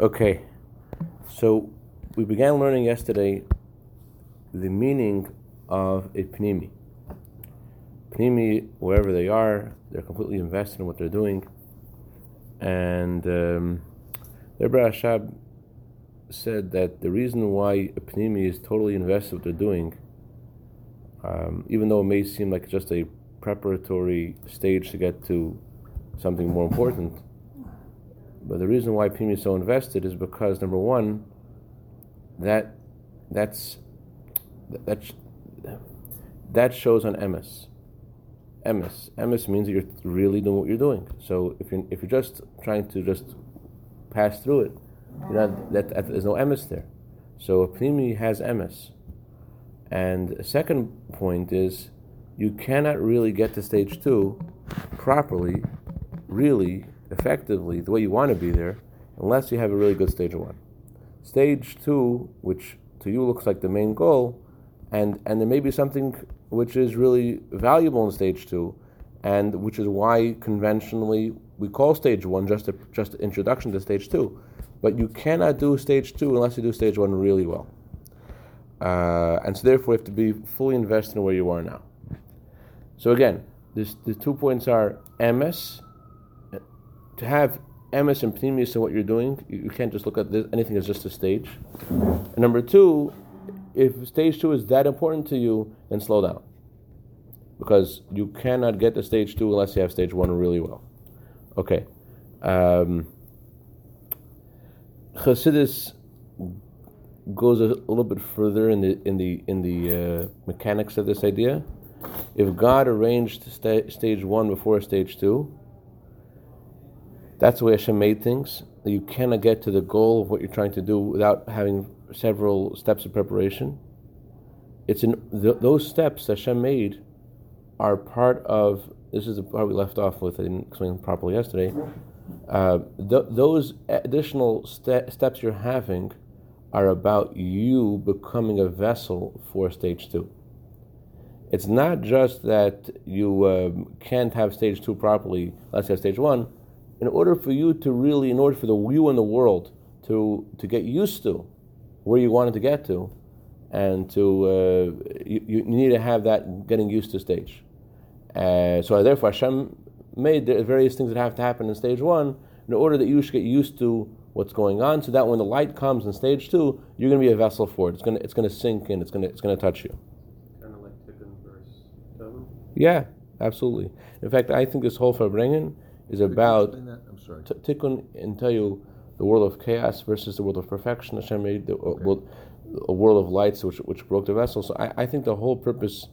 Okay, so we began learning yesterday the meaning of a pnimi. Pnimi, wherever they are, they're completely invested in what they're doing. And um, Rashab said that the reason why a pnimi is totally invested in what they're doing, um, even though it may seem like just a preparatory stage to get to something more important, but the reason why pnimi is so invested is because number one, that that's that that shows on emes. Emes. Emes means that you're really doing what you're doing. So if you if you're just trying to just pass through it, you're not that, that there's no emes there. So a pnimi has emes. And the second point is you cannot really get to stage two properly, really effectively the way you want to be there unless you have a really good stage one. Stage two, which to you looks like the main goal, and, and there may be something which is really valuable in stage two, and which is why conventionally we call stage one just a, just introduction to stage two. But you cannot do stage two unless you do stage one really well. Uh, and so therefore you have to be fully invested in where you are now. So again, this, the two points are emes to have emes and pnimiyus in what you're doing, you, you can't just look at this, anything as just a stage. And number two, if stage two is that important to you, then slow down. Because you cannot get to stage two unless you have stage one really well. Okay. Um, Chassidus goes a, little bit further in the in the in the uh, mechanics of this idea. If God arranged sta- stage one before stage two, that's the way Hashem made things. You cannot get to the goal of what you're trying to do without having several steps of preparation. It's in th- those steps Hashem made are part of. This is the part we left off with. I didn't explain properly yesterday. Uh, th- those additional ste- steps you're having are about you becoming a vessel for stage two. It's not just that you uh, can't have stage two properly, let's have stage one in order for you to really, in order for the you in the world to to get used to where you wanted to get to, and to uh, you, you, need to have that getting used to stage. Uh, so therefore, Hashem made the various things that have to happen in stage one in order that you should get used to what's going on, so that when the light comes in stage two, you're going to be a vessel for it. It's going to it's going to sink in. It's going to it's going to touch you. Kind of like Tikkun verse seven. Yeah, absolutely. In fact, I think this whole Farbrengen is about t- tikkun and Tohu the world of chaos versus the world of perfection. Hashem made the, okay. world, a world of lights which, which broke the vessel. So I, I think the whole purpose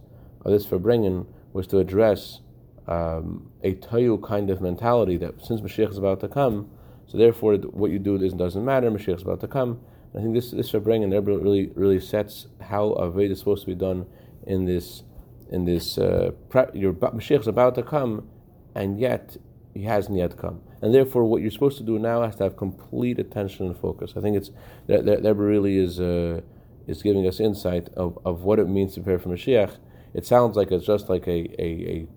of this Farbrengen was to address um, a Tohu kind of mentality that since Mashiach is about to come, so therefore what you do doesn't matter. Mashiach is about to come. I think this this Farbrengen really really sets how avodah is supposed to be done in this in this uh, pre- your Mashiach is about to come, and yet he hasn't yet come. And therefore, what you're supposed to do now has to have complete attention and focus. I think it's that, that, that really is uh, is giving us insight of, of what it means to prepare for Mashiach. It sounds like it's just like a, a, a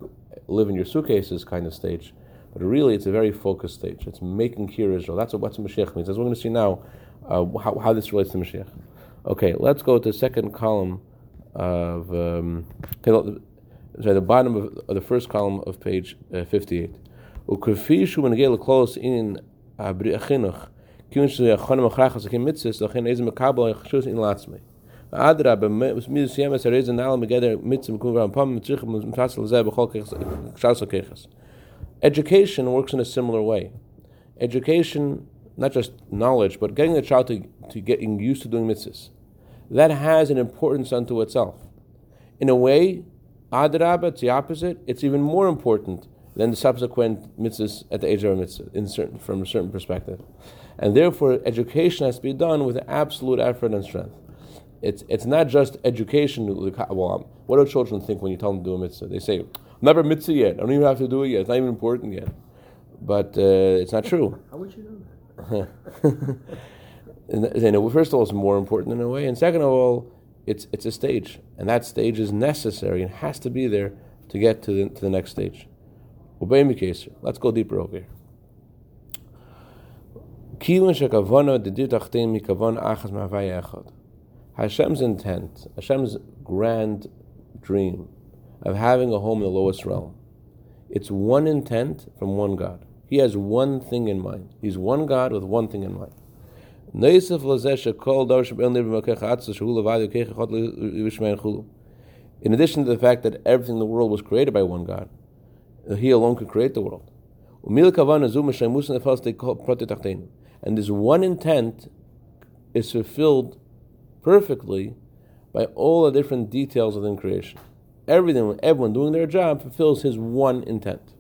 live in your suitcases kind of stage, but really it's a very focused stage. It's making cure Israel. That's what, what Mashiach means. That's what we're going to see now, uh, how, how this relates to Mashiach. Okay, let's go to the second column of, um, sorry, the bottom of, of, the first column of page uh, 58. וכפי שהוא מנגיע לכלוס עניין החינוך, כיוון שזה יכול למכרח עסקים מצווה, לכן איזה מקבל יחשוס אין לעצמי. אדרבה, מידוס ימס הרי זה נעל מגדר מצווה מקום ורמפם, מצריך מפצל לזה בכל כחס ככס. Education works in a similar way. Education, not just knowledge, but getting the child to, to getting used to doing mitzvahs. That has an importance unto itself. In a way, Adraba, it's the opposite. It's even more important than the subsequent mitzvahs at the age of a mitzvah, in certain, from a certain perspective. And therefore, education has to be done with absolute effort and strength. It's, it's not just education. Well, what do children think when you tell them to do a mitzvah? They say, never mitzvah yet. I don't even have to do it yet. It's not even important yet. But uh, it's not true. How would you know that? and, and, first of all, it's more important in a way. And second of all, it's, it's a stage. And that stage is necessary and has to be there to get to the, to the next stage. Let's go deeper over here. Hashem's intent, Hashem's grand dream of having a home in the lowest realm, it's one intent from one God. He has one thing in mind. He's one God with one thing in mind. In addition to the fact that everything in the world was created by one God, He alone could create the world. And this one intent is fulfilled perfectly by all the different details within creation. Everything, everyone doing their job fulfills his one intent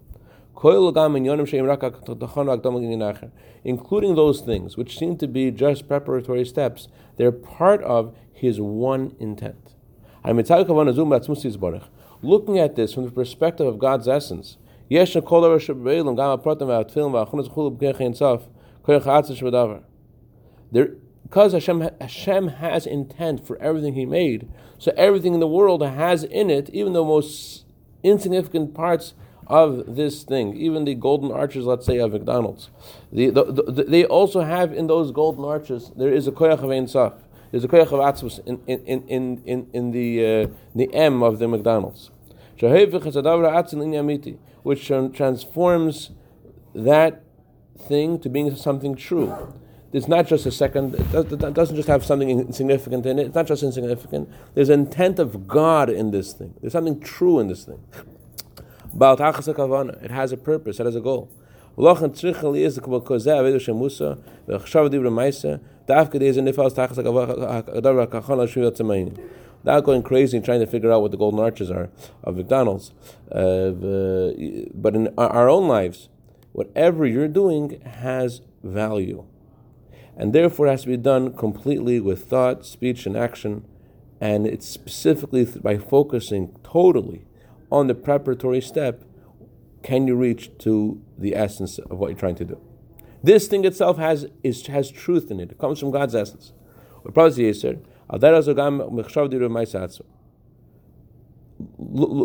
including those things which seem to be just preparatory steps, they're part of his one intent. Looking at this from the perspective of God's essence, because Hashem, Hashem has intent for everything He made, so everything in the world has in it, even the most insignificant parts of this thing, even the golden arches, let's say, of McDonald's, the, the, the, they also have in those golden arches, there is a koyach of Ein Sof. There's a koyach of Atzmus in, in, in, in, in, the, uh, the M of the McDonald's. Which transforms that thing to being something true. It's not just a second, it doesn't just have something insignificant in it, it's not just insignificant. There's intent of God in this thing, there's something true in this thing. It has a purpose, it has a goal. Without going crazy and trying to figure out what the golden arches are of McDonald's. Uh, but in our own lives, whatever you're doing has value. And therefore has to be done completely with thought, speech, and action. And it's specifically by focusing totally on the preparatory step can you reach to the essence of what you're trying to do. This thing itself has is, has truth in it. It comes from God's essence.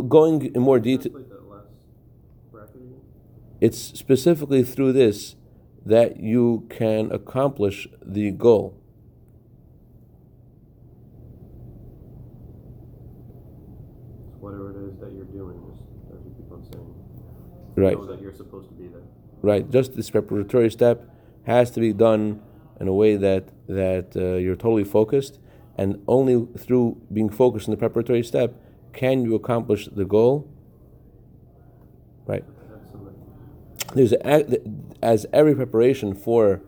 Going in more detail, it's specifically through this that you can accomplish the goal. Whatever it is that you're doing, just as you keep on saying. Right. That you're supposed to be there. Right. Just this preparatory step has to be done in a way that that uh, you're totally focused, and only through being focused in the preparatory step can you accomplish the goal. Right. There's a, as every preparation for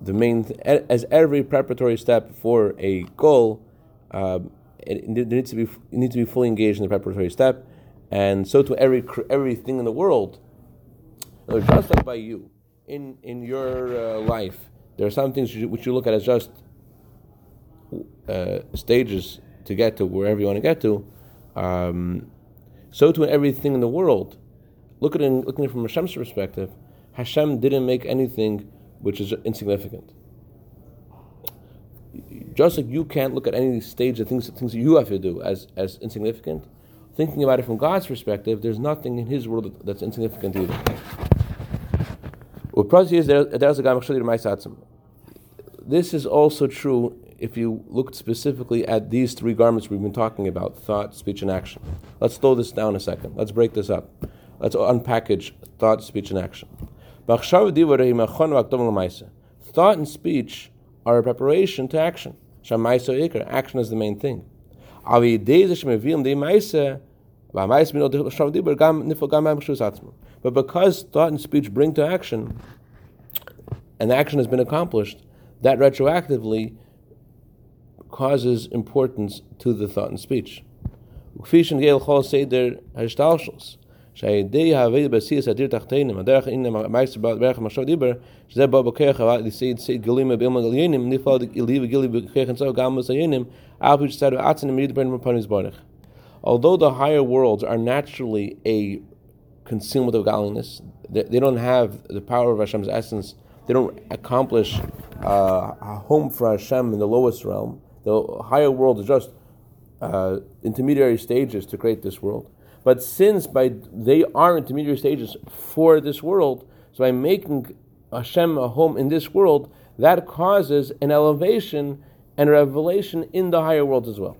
the main th- as every preparatory step for a goal. Um, it, it needs to be you need to be fully engaged in the preparatory step, and so to every everything in the world. Just like by you, in in your uh, life, there are some things which you look at as just uh, stages to get to wherever you want to get to. Um, so to everything in the world, look at it looking at it from Hashem's perspective. Hashem didn't make anything which is insignificant just like you can't look at any stage of things, things that you have to do as, as insignificant, thinking about it from God's perspective, there's nothing in His world that's insignificant either. This is also true if you looked specifically at these three garments we've been talking about thought, speech, and action. Let's slow this down a second. Let's break this up. Let's unpackage thought, speech, and action. Thought and speech are a preparation to action. Action is the main thing. But because thought and speech bring to action, and action has been accomplished, that retroactively causes importance to the thought and speech. Although the higher worlds are naturally a concealment of godliness, they, they don't have the power of Hashem's essence, they don't accomplish uh, a home for Hashem in the lowest realm. The higher world is just uh, intermediary stages to create this world. But since by they are intermediary stages for this world, so by making Hashem a home in this world, that causes an elevation and revelation in the higher world as well.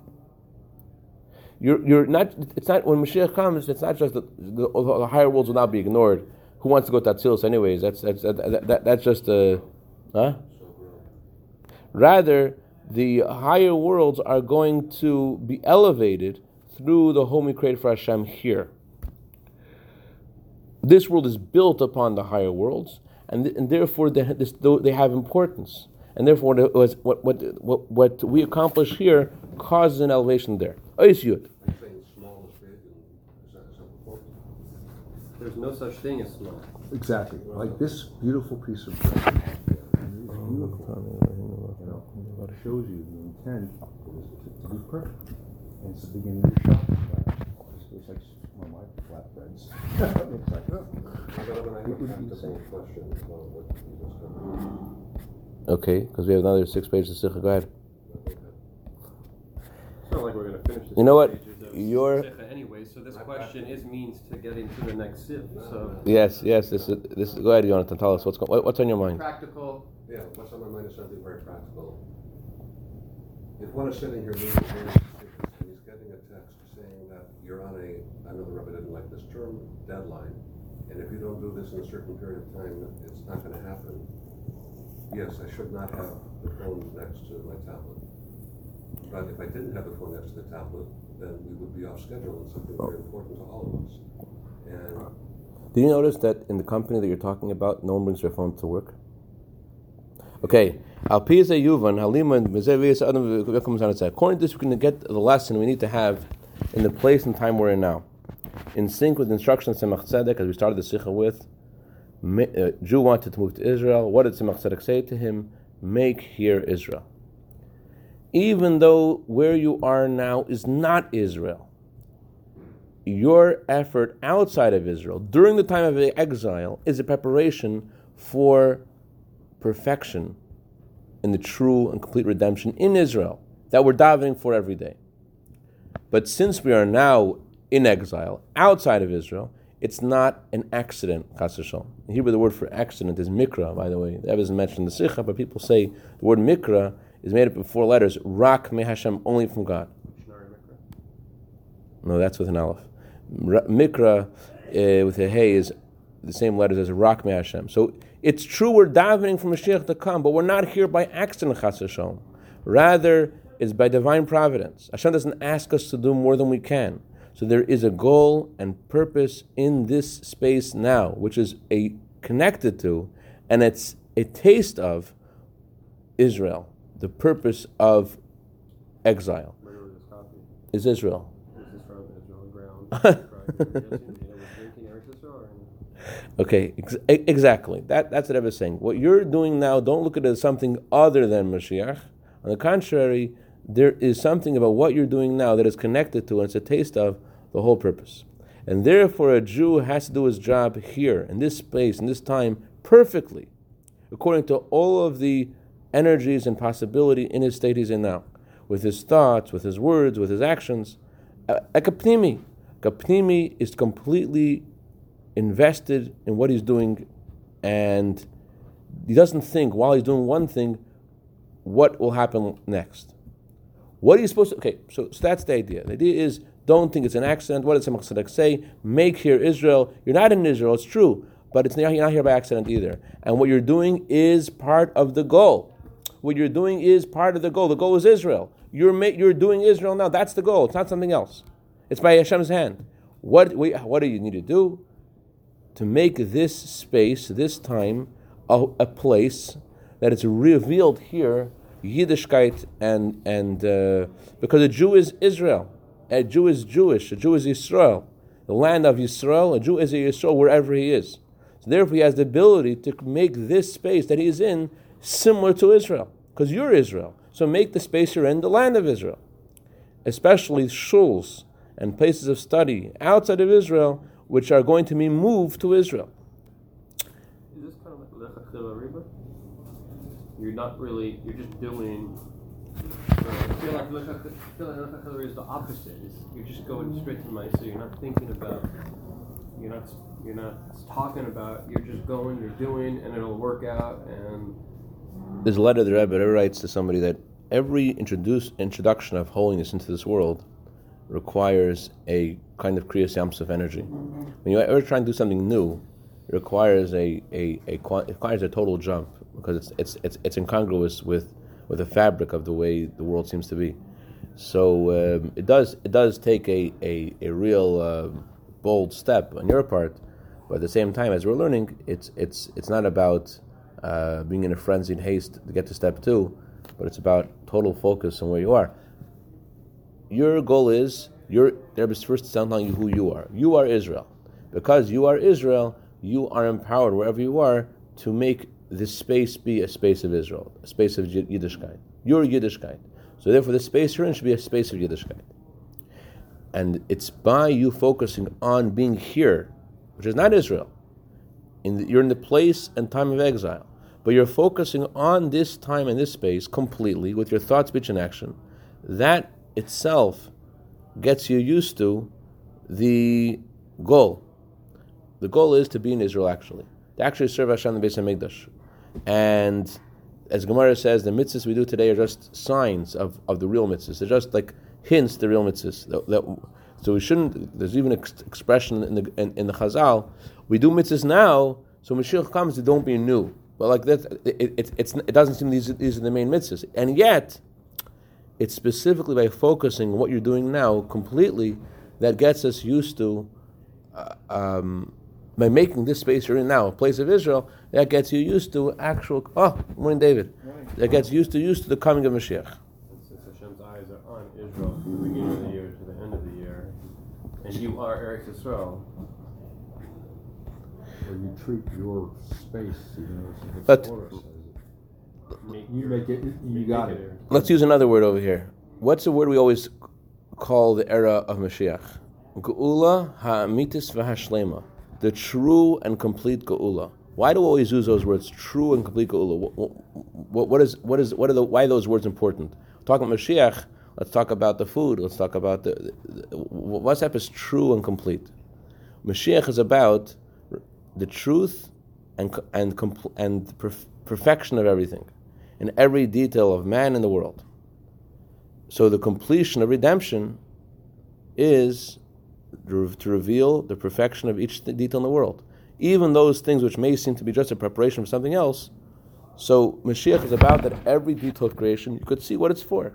You're, you're not. It's not when Mashiach comes. It's not just that the, the, higher worlds will not be ignored. Who wants to go to Atzilus anyways? That's that's that, that, that's just a, huh? Rather, the higher worlds are going to be elevated through the home we created for Hashem here. This world is built upon the higher worlds, and, th- and therefore they, this, they have importance. And therefore, what, what, what, what we accomplish here causes an elevation there. Oh, There's no such thing as small. Exactly. Like this beautiful piece of bread. Beautiful. You know, it shows you the intent is to, to be perfect. And it's the beginning of the shop. It's like one of my flatbreads. it's like, oh. I got a question about what you just Okay, because we have another six pages of Sikha. Go ahead. It's not like we're going to finish You know what? Your anyway, so this question is means to get into the next sip. So yes, yes. This is this. Is, go ahead, Jonathan. Tell us what's what, what's on your mind. Practical. Yeah, what's on my mind is something very practical. If one is sitting here reading and he's getting a text saying that you're on a, I know the rabbi didn't like this term, deadline, and if you don't do this in a certain period of time, it's not going to happen yes, I should not have the phone next to my tablet. But if I didn't have the phone next to the tablet, then we would be off schedule on something very important to all of us. And do you notice that in the company that you're talking about, no one brings their phone to work? Okay, according to this, we're going to get the lesson we need to have in the place and time we're in now. In sync with the instructions of Tzedek, as we started the Sikha with, uh, Jew wanted to move to Israel. What did Tzemach Tzedek say to him? Make here Israel. Even though where you are now is not Israel, your effort outside of Israel during the time of the exile is a preparation for perfection and the true and complete redemption in Israel that we're davening for every day. But since we are now in exile outside of Israel, it's not an accident, chas In Hebrew, the word for accident is mikra, by the way. That isn't mentioned in the Sikha, but people say the word mikra is made up of four letters, rak me Hashem, only from God. No, that's with an aleph. Mikra uh, with a hey is the same letters as rak me Hashem. So it's true we're davening for Mashiach to come, but we're not here by accident, chas Rather, it's by divine providence. Hashem doesn't ask us to do more than we can. So there is a goal and purpose in this space now, which is a connected to, and it's a taste of Israel. The purpose of exile is Israel. okay, ex- exactly. That, that's what I was saying. What you're doing now, don't look at it as something other than Mashiach. On the contrary, there is something about what you're doing now that is connected to, and it's a taste of the whole purpose. And therefore, a Jew has to do his job here, in this space, in this time, perfectly, according to all of the energies and possibility in his state he's in now, with his thoughts, with his words, with his actions. Like a pnimi. A is completely invested in what he's doing, and he doesn't think while he's doing one thing what will happen next. What are you supposed to? Okay, so, that's the idea. The idea is don't think it's an accident. What does Tzemach say? Make here Israel. You're not in Israel, it's true, but it's not, you're not here by accident either. And what you're doing is part of the goal. What you're doing is part of the goal. The goal is Israel. You're, you're doing Israel now. That's the goal. It's not something else. It's by Hashem's hand. What, what do you need to do? To make this space, this time, a, a place that is revealed here Yiddishkeit and and uh, because a Jew is Israel, a Jew is Jewish, a Jew is Israel, the land of Israel. A Jew is a Israel wherever he is. So therefore, he has the ability to make this space that he is in similar to Israel, because you're Israel. So make the space you're in the land of Israel, especially shuls and places of study outside of Israel, which are going to be moved to Israel. Is this kind of like you're not really, you're just doing. I feel like Lechachil is the opposite. You're just going straight to my. So you're not thinking about. You're not. You're not talking about. You're just going. You're doing, and it'll work out. And there's a letter the Rebbe writes to somebody that every introduce, introduction of holiness into this world requires a kind of Kriyas Yam Suf energy. When you ever try and do something new, it requires a, a, a requires a total jump because it's it's it's, it's incongruous with with the fabric of the way the world seems to be. So um, it does it does take a a, a real uh, bold step on your part, but at the same time, as we're learning, it's it's it's not about uh, being in a frenzy frenzied haste to get to step two, but it's about total focus on where you are. Your goal is your there is first telling you who you are. You are Israel, because you are Israel. You are empowered wherever you are to make this space be a space of Israel, a space of Yiddishkeit. Your Yiddishkeit. So therefore, the space you're in should be a space of Yiddishkeit. And it's by you focusing on being here, which is not Israel. In the, you're in the place and time of exile, but you're focusing on this time and this space completely with your thought, speech, and action. That itself gets you used to the goal. The goal is to be in Israel, actually, to actually serve Hashem in the Beis Hamikdash, and as Gemara says, the mitzvahs we do today are just signs of, of the real mitzvahs. They're just like hints the real mitzvahs. That, that, so we shouldn't. There's even an ex- expression in the in, in, the Chazal. We do mitzvahs now, so Mashiach comes. They don't be new. But like that, it, it, it doesn't seem these these are the main mitzvahs, and yet it's specifically by focusing what you're doing now completely that gets us used to. Uh, um, by making this space you're in now a place of Israel, that gets you used to actual. Oh, morning, David. That gets used to used to the coming of Mashiach. Since Hashem's eyes are on Israel from the beginning of the year to the end of the year, and you are Eretz Israel. Well, you treat your space, you know, but, you make it. You got it. Let's use another word over here. What's the word we always call the era of Mashiach? Geula ha'amitis v'hashlema the true and complete geula. Why do we always use those words, true and complete geula? What, what, what is what is what are the why are those words important? Talking about Mashiach, let's talk about the food. Let's talk about the, the what's up is true and complete. Mashiach is about the truth and and and perfection of everything, in every detail of man in the world. So the completion of redemption is to reveal the perfection of each detail in the world. Even those things which may seem to be just a preparation for something else. So Mashiach is about that every detail of creation, you could see what it's for.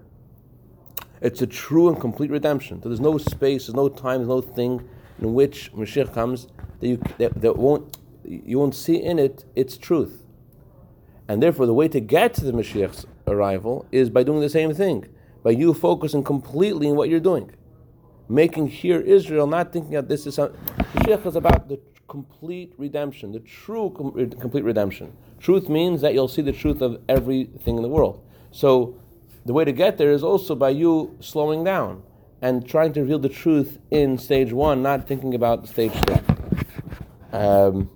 It's a true and complete redemption. So there's no space, there's no time, there's no thing in which Mashiach comes that you that, that won't you won't see in it its truth. And therefore, the way to get to the Mashiach's arrival is by doing the same thing, by you focusing completely on what you're doing making here Israel, not thinking that this is some, Mashiach is about the complete redemption, the true com- complete redemption. Truth means that you'll see the truth of everything in the world. So the way to get there is also by you slowing down and trying to reveal the truth in stage one, not thinking about stage two. Um,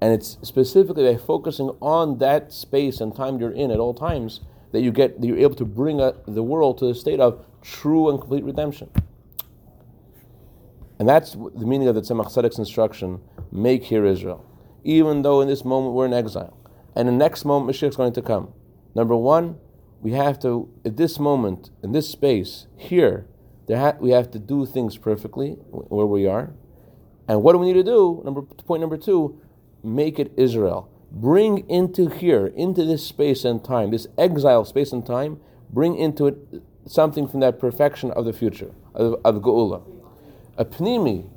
and it's specifically by focusing on that space and time you're in at all times that you get that you're able to bring a, the world to the state of true and complete redemption. And that's the meaning of the Tzemach Tzedek's instruction, make here Israel. Even though in this moment we're in exile. And the next moment Mashiach is going to come. Number one, we have to, at this moment, in this space, here, ha- we have to do things perfectly where we are. And what do we need to do? Number point number two, make it Israel. Bring into here, into this space and time, this exile space and time, bring into it something from that perfection of the future, of, of Geula. A pnimi,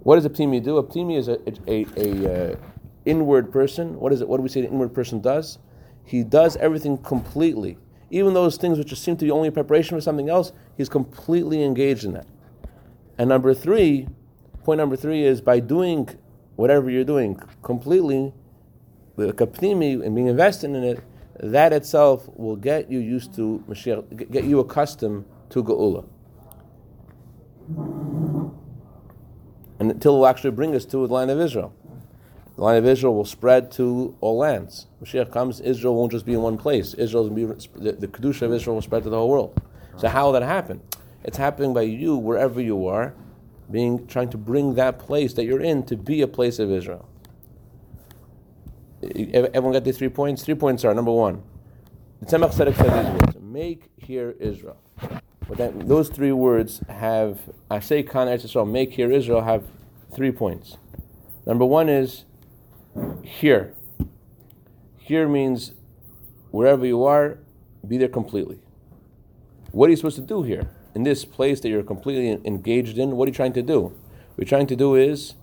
what does a pnimi do? A pnimi is a, a, a, a uh, inward person. What is it? What do we say the inward person does? He does everything completely. Even those things which seem to be only preparation for something else, he's completely engaged in that. And number three, point number three is by doing whatever you're doing completely, the kapnimi and being invested in it, that itself will get you used to Mashiach, get you accustomed to Geula. And until it will actually bring us to the land of Israel. The line of Israel will spread to all lands. Mashiach comes, Israel won't just be in one place. Israel be, the, the Kedusha of Israel will spread to the whole world. So how will that happen? It's happening by you, wherever you are, being trying to bring that place that you're in to be a place of Israel. Everyone got the three points? Three points are number one. The Tzemach Tzedek said these words: "Make here Israel." But that, those three words have Asay Khan Israel. Make here Israel have three points. Number one is here. Here means wherever you are, be there completely. What are you supposed to do here? In this place that you're completely engaged in, what are you trying to do? What you're trying to do is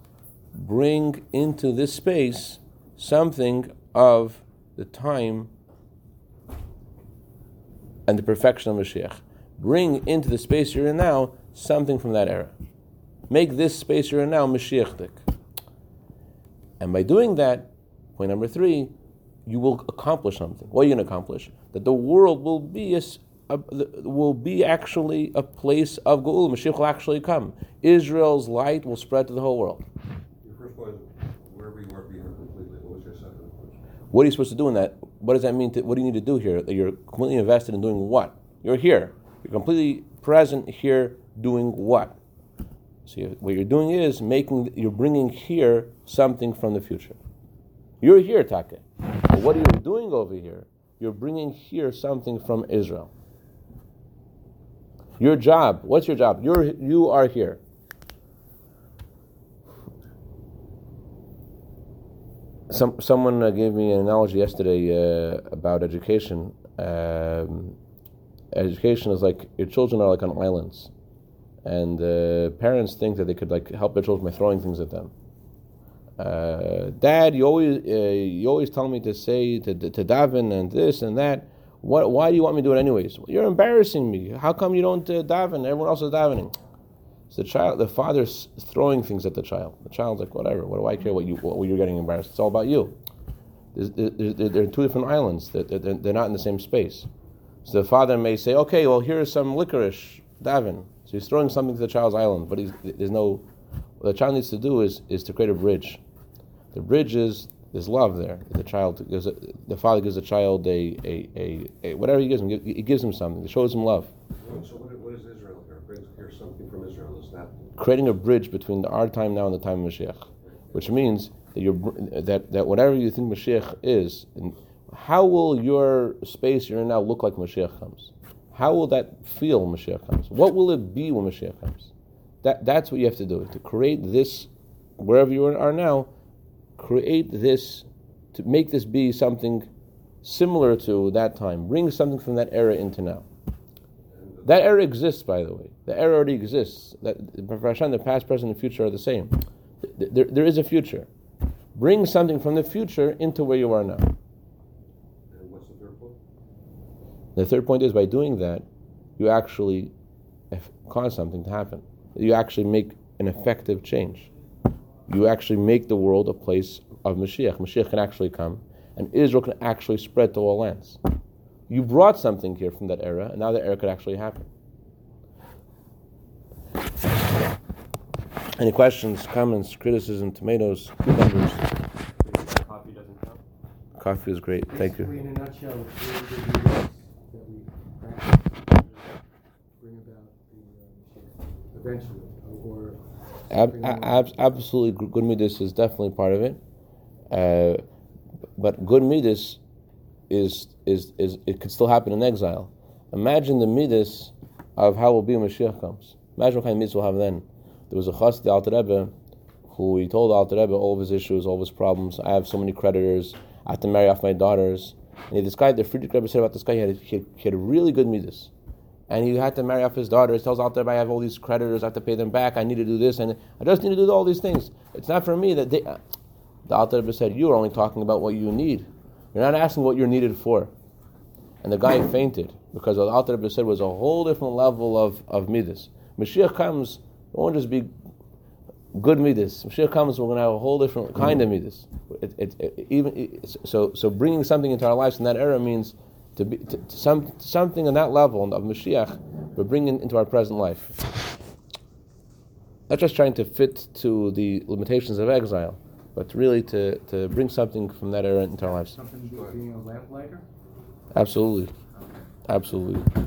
bring into this space something of the time and the perfection of Mashiach. Bring into the space you're in now something from that era. Make this space you're in now Mashiachdik. And by doing that, point number three, you will accomplish something. What are you going to accomplish? That the world will be a, a, will be actually a place of Geul. Mashiach will actually come. Israel's light will spread to the whole world. Your first point is wherever you are, be completely. What was your second point? What are you supposed to do in that? What does that mean? To, what do you need to do here? That you're completely invested in doing what? You're here. You're completely present here doing what? See, what you're doing is making, you're bringing here something from the future. You're here, Take. But what are you doing over here? You're bringing here something from Israel. Your job, what's your job? You're, you are here. Some, someone uh, gave me an analogy yesterday uh, about education. Um, education is like your children are like on islands, and uh, parents think that they could like help their children by throwing things at them. Uh, Dad, you always uh, you always tell me to say to to daven and this and that. What? Why do you want me to do it anyways? You're embarrassing me. How come you don't uh, daven? Everyone else is davening. So the child, the father's throwing things at the child. The child's like, whatever. What do I care what you what you're getting embarrassed? It's all about you. they're two different islands. They're, they're, they're not in the same space. So the father may say, okay, well, here's some licorice, daven. So he's throwing something to the child's island, but there's no. What the child needs to do is, is to create a bridge. The bridge is there's love there. The child gives a, the father gives the child a, a, a, a, whatever he gives him. He gives him something. He shows him love. So what, what is Israel here? Brings here something from Israel. Is that creating a bridge between our time now and the time of Mashiach, which means that you're that that whatever you think Mashiach is. And, how will your space you're in now look like Mashiach comes? How will that feel when Mashiach comes? What will it be when Mashiach comes? That, that's what you have to do, to create this, wherever you are now, create this, to make this be something similar to that time. Bring something from that era into now. That era exists, by the way. The era already exists. That the past, present, and future are the same. There, there is a future. Bring something from the future into where you are now. The third point is by doing that, you actually cause something to happen. You actually make an effective change. You actually make the world a place of Mashiach. Mashiach can actually come, and Israel can actually spread to all lands. You brought something here from that era, and now that era could actually happen. Any questions, comments, criticism, tomatoes, cucumbers? Coffee doesn't count. Coffee is great. Thank you. In a nutshell, bring about the uh, eventually, or ab- ab- absolutely, good midas is definitely part of it. Uh, but good midas is is is it could still happen in exile. Imagine the midas of how will be when Mashiach comes. Imagine what kind of midas we'll have then. There was a chassid Alter Rebbe who he told Alter Rebbe all of his issues, all of his problems. I have so many creditors. I have to marry off my daughters. And this guy, the Frierdiker Rebbe said about this guy, he had, he had really good midas and he had to marry off his daughter. He tells out there, I have all these creditors, I have to pay them back, I need to do this, and I just need to do all these things. It's not for me that they, uh, the Alter said, You're only talking about what you need. You're not asking what you're needed for. And the guy fainted because what the Alter said was a whole different level of, of midas. Mashiach comes, it won't just be good midas. Mashiach comes, we're going to have a whole different kind of mm. midas. It, it, it, even, so, so bringing something into our lives in that era means to be to, to some, something on that level of Mashiach, we're bringing into our present life. Not just trying to fit to the limitations of exile, but really to, to bring something from that era into our lives. Something being a lamplighter? Absolutely. Absolutely.